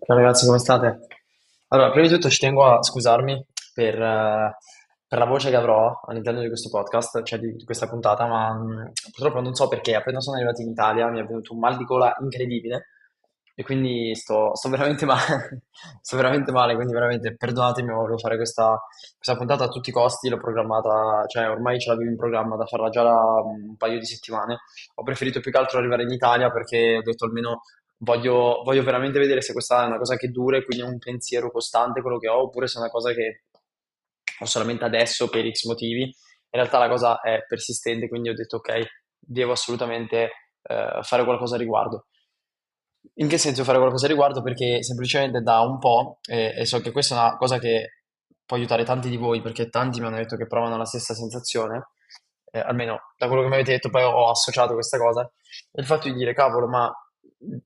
Ciao ragazzi, come state? Allora, prima di tutto ci tengo a scusarmi per, eh, per la voce che avrò all'interno di questo podcast, cioè di, di questa puntata, ma mh, purtroppo non so perché, appena sono arrivato in Italia mi è venuto un mal di gola incredibile e quindi sto, sto veramente male, sto veramente male, quindi veramente perdonatemi, ma volevo fare questa, questa puntata a tutti i costi, l'ho programmata, cioè ormai ce l'avevo in programma da farla già da un paio di settimane. Ho preferito più che altro arrivare in Italia perché ho detto almeno Voglio, voglio veramente vedere se questa è una cosa che dura e quindi è un pensiero costante quello che ho, oppure se è una cosa che ho solamente adesso per X motivi. In realtà la cosa è persistente, quindi ho detto ok, devo assolutamente eh, fare qualcosa a riguardo. In che senso fare qualcosa a riguardo? Perché semplicemente da un po', eh, e so che questa è una cosa che può aiutare tanti di voi, perché tanti mi hanno detto che provano la stessa sensazione, eh, almeno da quello che mi avete detto poi ho associato questa cosa, il fatto di dire cavolo, ma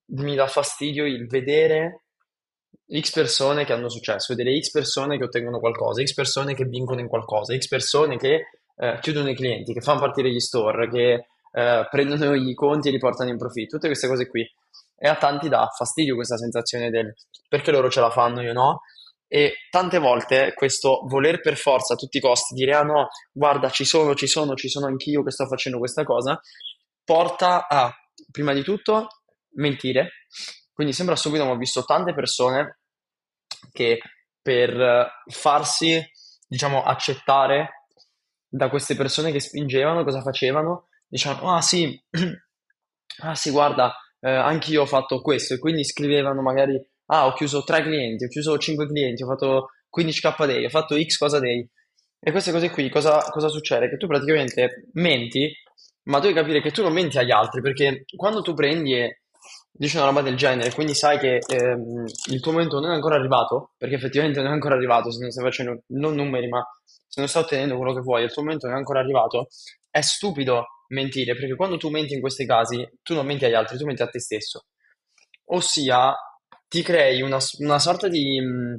mi dà fastidio il vedere X persone che hanno successo, vedere X persone che ottengono qualcosa, X persone che vincono in qualcosa, X persone che eh, chiudono i clienti, che fanno partire gli store, che eh, prendono i conti e li portano in profitto, tutte queste cose qui. E a tanti dà fastidio questa sensazione del perché loro ce la fanno, io no. E tante volte questo voler per forza a tutti i costi dire ah no, guarda, ci sono, ci sono, ci sono anch'io che sto facendo questa cosa, porta a, prima di tutto, mentire. Quindi sembra subito, ma ho visto tante persone che per eh, farsi, diciamo, accettare da queste persone che spingevano, cosa facevano? Dicevano, ah sì, ah sì, guarda, eh, anch'io ho fatto questo, e quindi scrivevano magari, ah, ho chiuso 3 clienti, ho chiuso 5 clienti, ho fatto 15k day, ho fatto X cosa day. E queste cose qui, cosa, cosa succede? Che tu praticamente menti, ma devi capire che tu non menti agli altri, perché quando tu prendi e dici una roba del genere, quindi sai che ehm, il tuo momento non è ancora arrivato, perché effettivamente non è ancora arrivato, se non stai facendo non numeri, ma se non stai ottenendo quello che vuoi, il tuo momento non è ancora arrivato, è stupido mentire, perché quando tu menti in questi casi, tu non menti agli altri, tu menti a te stesso. Ossia, ti crei una, una sorta di mh,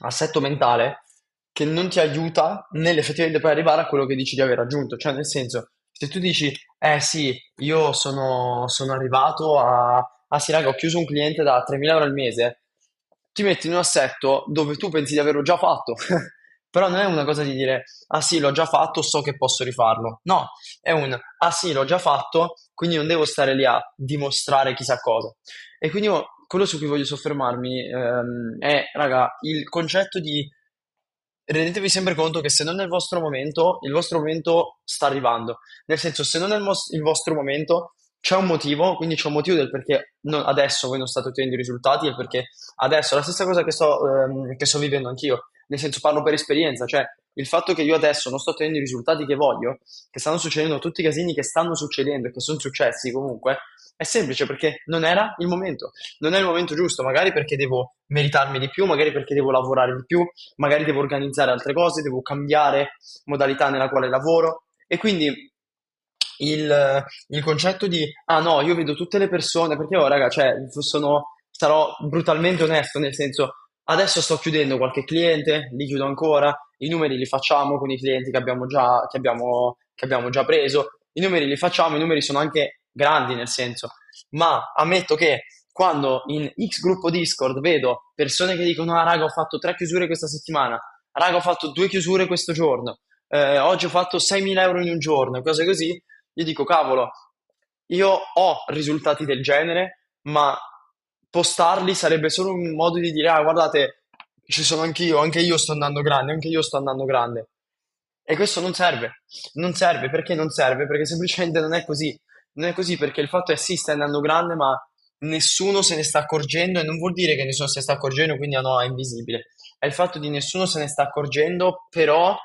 assetto mentale che non ti aiuta nell'effettivamente poi arrivare a quello che dici di aver raggiunto. Cioè, nel senso, se tu dici, eh sì, io sono, sono arrivato a... Ah sì, raga, ho chiuso un cliente da 3.000 euro al mese, ti metti in un assetto dove tu pensi di averlo già fatto. Però non è una cosa di dire, ah sì, l'ho già fatto, so che posso rifarlo. No, è un, ah sì, l'ho già fatto, quindi non devo stare lì a dimostrare chissà cosa. E quindi io, quello su cui voglio soffermarmi ehm, è, raga, il concetto di rendetevi sempre conto che se non è il vostro momento, il vostro momento sta arrivando. Nel senso, se non è il, mos- il vostro momento, c'è un motivo, quindi c'è un motivo del perché non- adesso voi non state ottenendo i risultati e perché adesso la stessa cosa che sto, ehm, che sto vivendo anch'io. Nel senso, parlo per esperienza, cioè il fatto che io adesso non sto ottenendo i risultati che voglio, che stanno succedendo tutti i casini che stanno succedendo e che sono successi comunque, è semplice perché non era il momento, non è il momento giusto, magari perché devo meritarmi di più, magari perché devo lavorare di più, magari devo organizzare altre cose, devo cambiare modalità nella quale lavoro. E quindi il, il concetto di ah no, io vedo tutte le persone, perché io raga, cioè, sono, sarò brutalmente onesto, nel senso adesso sto chiudendo qualche cliente, li chiudo ancora, i numeri li facciamo con i clienti che abbiamo già, che abbiamo, che abbiamo già preso, i numeri li facciamo, i numeri sono anche grandi nel senso, ma ammetto che quando in X gruppo Discord vedo persone che dicono ah raga ho fatto tre chiusure questa settimana, raga ho fatto due chiusure questo giorno, eh, oggi ho fatto 6.000 euro in un giorno, cose così, io dico cavolo, io ho risultati del genere, ma postarli sarebbe solo un modo di dire ah guardate ci sono anch'io, anche io sto andando grande, anche io sto andando grande. E questo non serve, non serve, perché non serve? Perché semplicemente non è così. Non è così perché il fatto è sì, stai andando grande, ma nessuno se ne sta accorgendo e non vuol dire che nessuno se ne sta accorgendo, quindi no, è invisibile. È il fatto di nessuno se ne sta accorgendo, però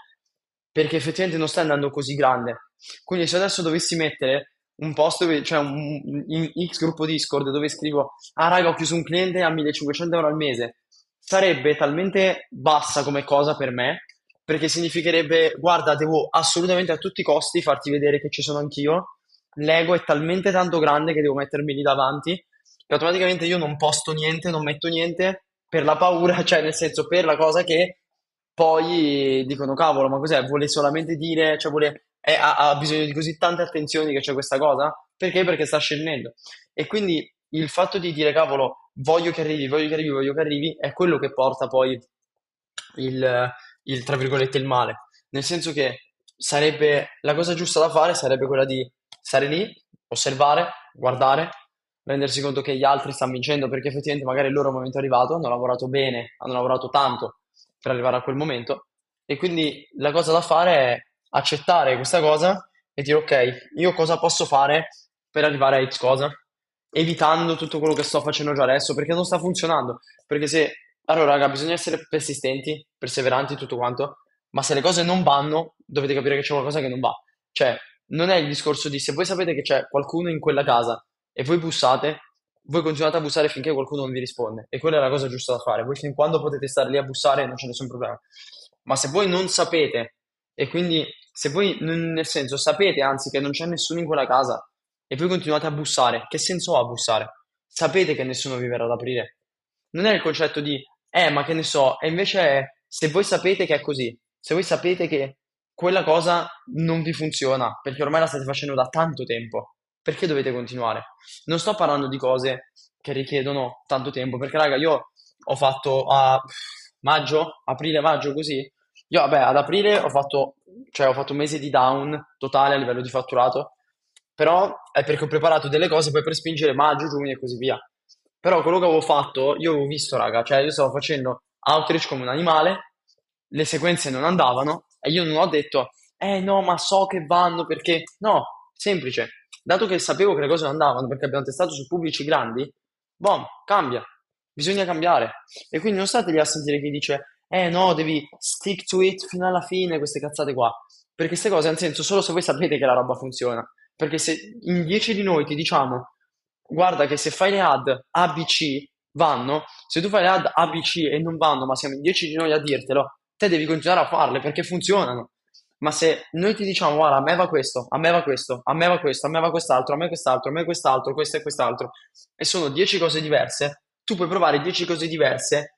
perché effettivamente non stai andando così grande. Quindi se adesso dovessi mettere un post, dove, cioè un, in X gruppo Discord dove scrivo, ah raga, ho chiuso un cliente a 1500 euro al mese, sarebbe talmente bassa come cosa per me, perché significherebbe, guarda, devo assolutamente a tutti i costi farti vedere che ci sono anch'io, l'ego è talmente tanto grande che devo mettermi lì davanti, che automaticamente io non posto niente, non metto niente per la paura, cioè nel senso per la cosa che poi dicono cavolo, ma cos'è? Vuole solamente dire, cioè vuole, è- ha, ha bisogno di così tante attenzioni che c'è questa cosa? Perché? Perché sta scendendo. E quindi il fatto di dire cavolo, voglio che arrivi, voglio che arrivi, voglio che arrivi, è quello che porta poi il, il, tra virgolette, il male. Nel senso che sarebbe, la cosa giusta da fare sarebbe quella di stare lì, osservare, guardare, rendersi conto che gli altri stanno vincendo perché effettivamente magari il loro momento è arrivato, hanno lavorato bene, hanno lavorato tanto per arrivare a quel momento e quindi la cosa da fare è accettare questa cosa e dire ok, io cosa posso fare per arrivare a X cosa, evitando tutto quello che sto facendo già adesso perché non sta funzionando. Perché se, allora raga, bisogna essere persistenti, perseveranti, tutto quanto, ma se le cose non vanno, dovete capire che c'è qualcosa che non va. Cioè, non è il discorso di se voi sapete che c'è qualcuno in quella casa e voi bussate, voi continuate a bussare finché qualcuno non vi risponde. E quella è la cosa giusta da fare. Voi fin quando potete stare lì a bussare non c'è nessun problema. Ma se voi non sapete, e quindi se voi, nel senso, sapete anzi che non c'è nessuno in quella casa e voi continuate a bussare, che senso ha bussare? Sapete che nessuno vi verrà ad aprire. Non è il concetto di, eh, ma che ne so, e invece è, se voi sapete che è così, se voi sapete che quella cosa non vi funziona, perché ormai la state facendo da tanto tempo, perché dovete continuare? Non sto parlando di cose che richiedono tanto tempo, perché raga, io ho fatto a maggio, aprile, maggio, così. Io, vabbè, ad aprile ho fatto, cioè, ho fatto un mese di down totale a livello di fatturato, però è perché ho preparato delle cose poi per spingere maggio, giugno e così via. Però quello che avevo fatto, io avevo visto, raga, cioè io stavo facendo outreach come un animale, le sequenze non andavano e io non ho detto, eh no, ma so che vanno perché... No, semplice. Dato che sapevo che le cose non andavano perché abbiamo testato su pubblici grandi, boom, cambia. Bisogna cambiare. E quindi non state lì a sentire chi dice, eh no, devi stick to it fino alla fine, queste cazzate qua. Perché queste cose hanno senso solo se voi sapete che la roba funziona. Perché se in 10 di noi ti diciamo, guarda che se fai le ad ABC vanno, se tu fai le ad ABC e non vanno, ma siamo in 10 di noi a dirtelo, te devi continuare a farle perché funzionano. Ma se noi ti diciamo, guarda, a me va questo, a me va questo, a me va questo, a me va quest'altro, a me quest'altro, a me quest'altro, questo e quest'altro, e sono 10 cose diverse, tu puoi provare 10 cose diverse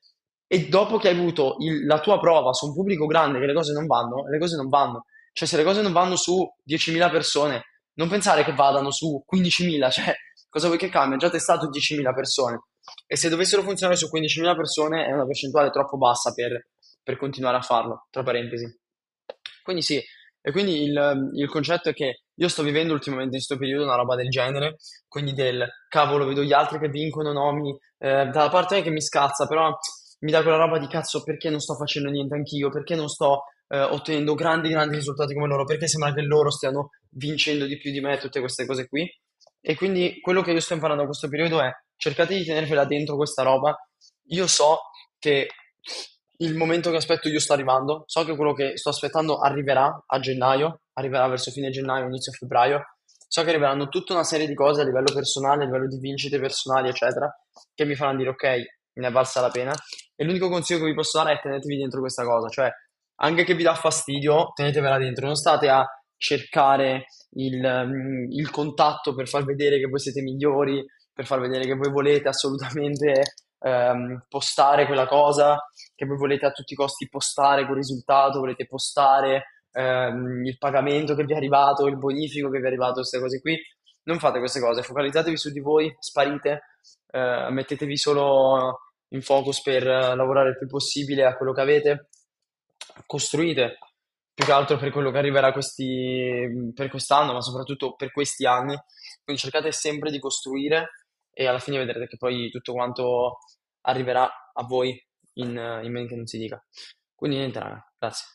e dopo che hai avuto il, la tua prova su un pubblico grande che le cose non vanno, le cose non vanno. Cioè se le cose non vanno su 10.000 persone, non pensare che vadano su 15.000, cioè cosa vuoi che cambia? Già testato 10.000 persone e se dovessero funzionare su 15.000 persone è una percentuale troppo bassa per, per continuare a farlo, tra parentesi. Quindi sì, e quindi il, il, concetto è che io sto vivendo ultimamente in questo periodo una roba del genere, quindi del cavolo, vedo gli altri che vincono, no, mi, eh, dalla parte che mi scazza, però mi dà quella roba di cazzo perché non sto facendo niente anch'io, perché non sto eh, ottenendo grandi, grandi risultati come loro, perché sembra che loro stiano vincendo di più di me, tutte queste cose qui. E quindi quello che io sto imparando in questo periodo è cercate di tenervela dentro questa roba. Io so che il momento che aspetto io sta arrivando, so che quello che sto aspettando arriverà a gennaio, arriverà verso fine gennaio, inizio febbraio. So che arriveranno tutta una serie di cose a livello personale, a livello di vincite personali, eccetera, che mi faranno dire ok, ne è valsa la pena. E l'unico consiglio che vi posso dare è tenetevi dentro questa cosa, cioè anche che vi dà fastidio, tenetevela dentro, non state a cercare il, mm, il, contatto per far vedere che voi siete migliori, per far vedere che voi volete assolutamente ehm, postare quella cosa, che voi volete a tutti i costi postare quel risultato, volete postare ehm, il pagamento che vi è arrivato, il bonifico che vi è arrivato, queste cose qui. Non fate queste cose, focalizzatevi su di voi, sparite, eh, mettetevi solo in focus per lavorare il più possibile a quello che avete, costruite più che altro per quello che arriverà questi, per quest'anno, ma soprattutto per questi anni. Quindi cercate sempre di costruire e alla fine vedrete che poi tutto quanto arriverà a voi in, in men che non si dica. Quindi niente, raga, grazie.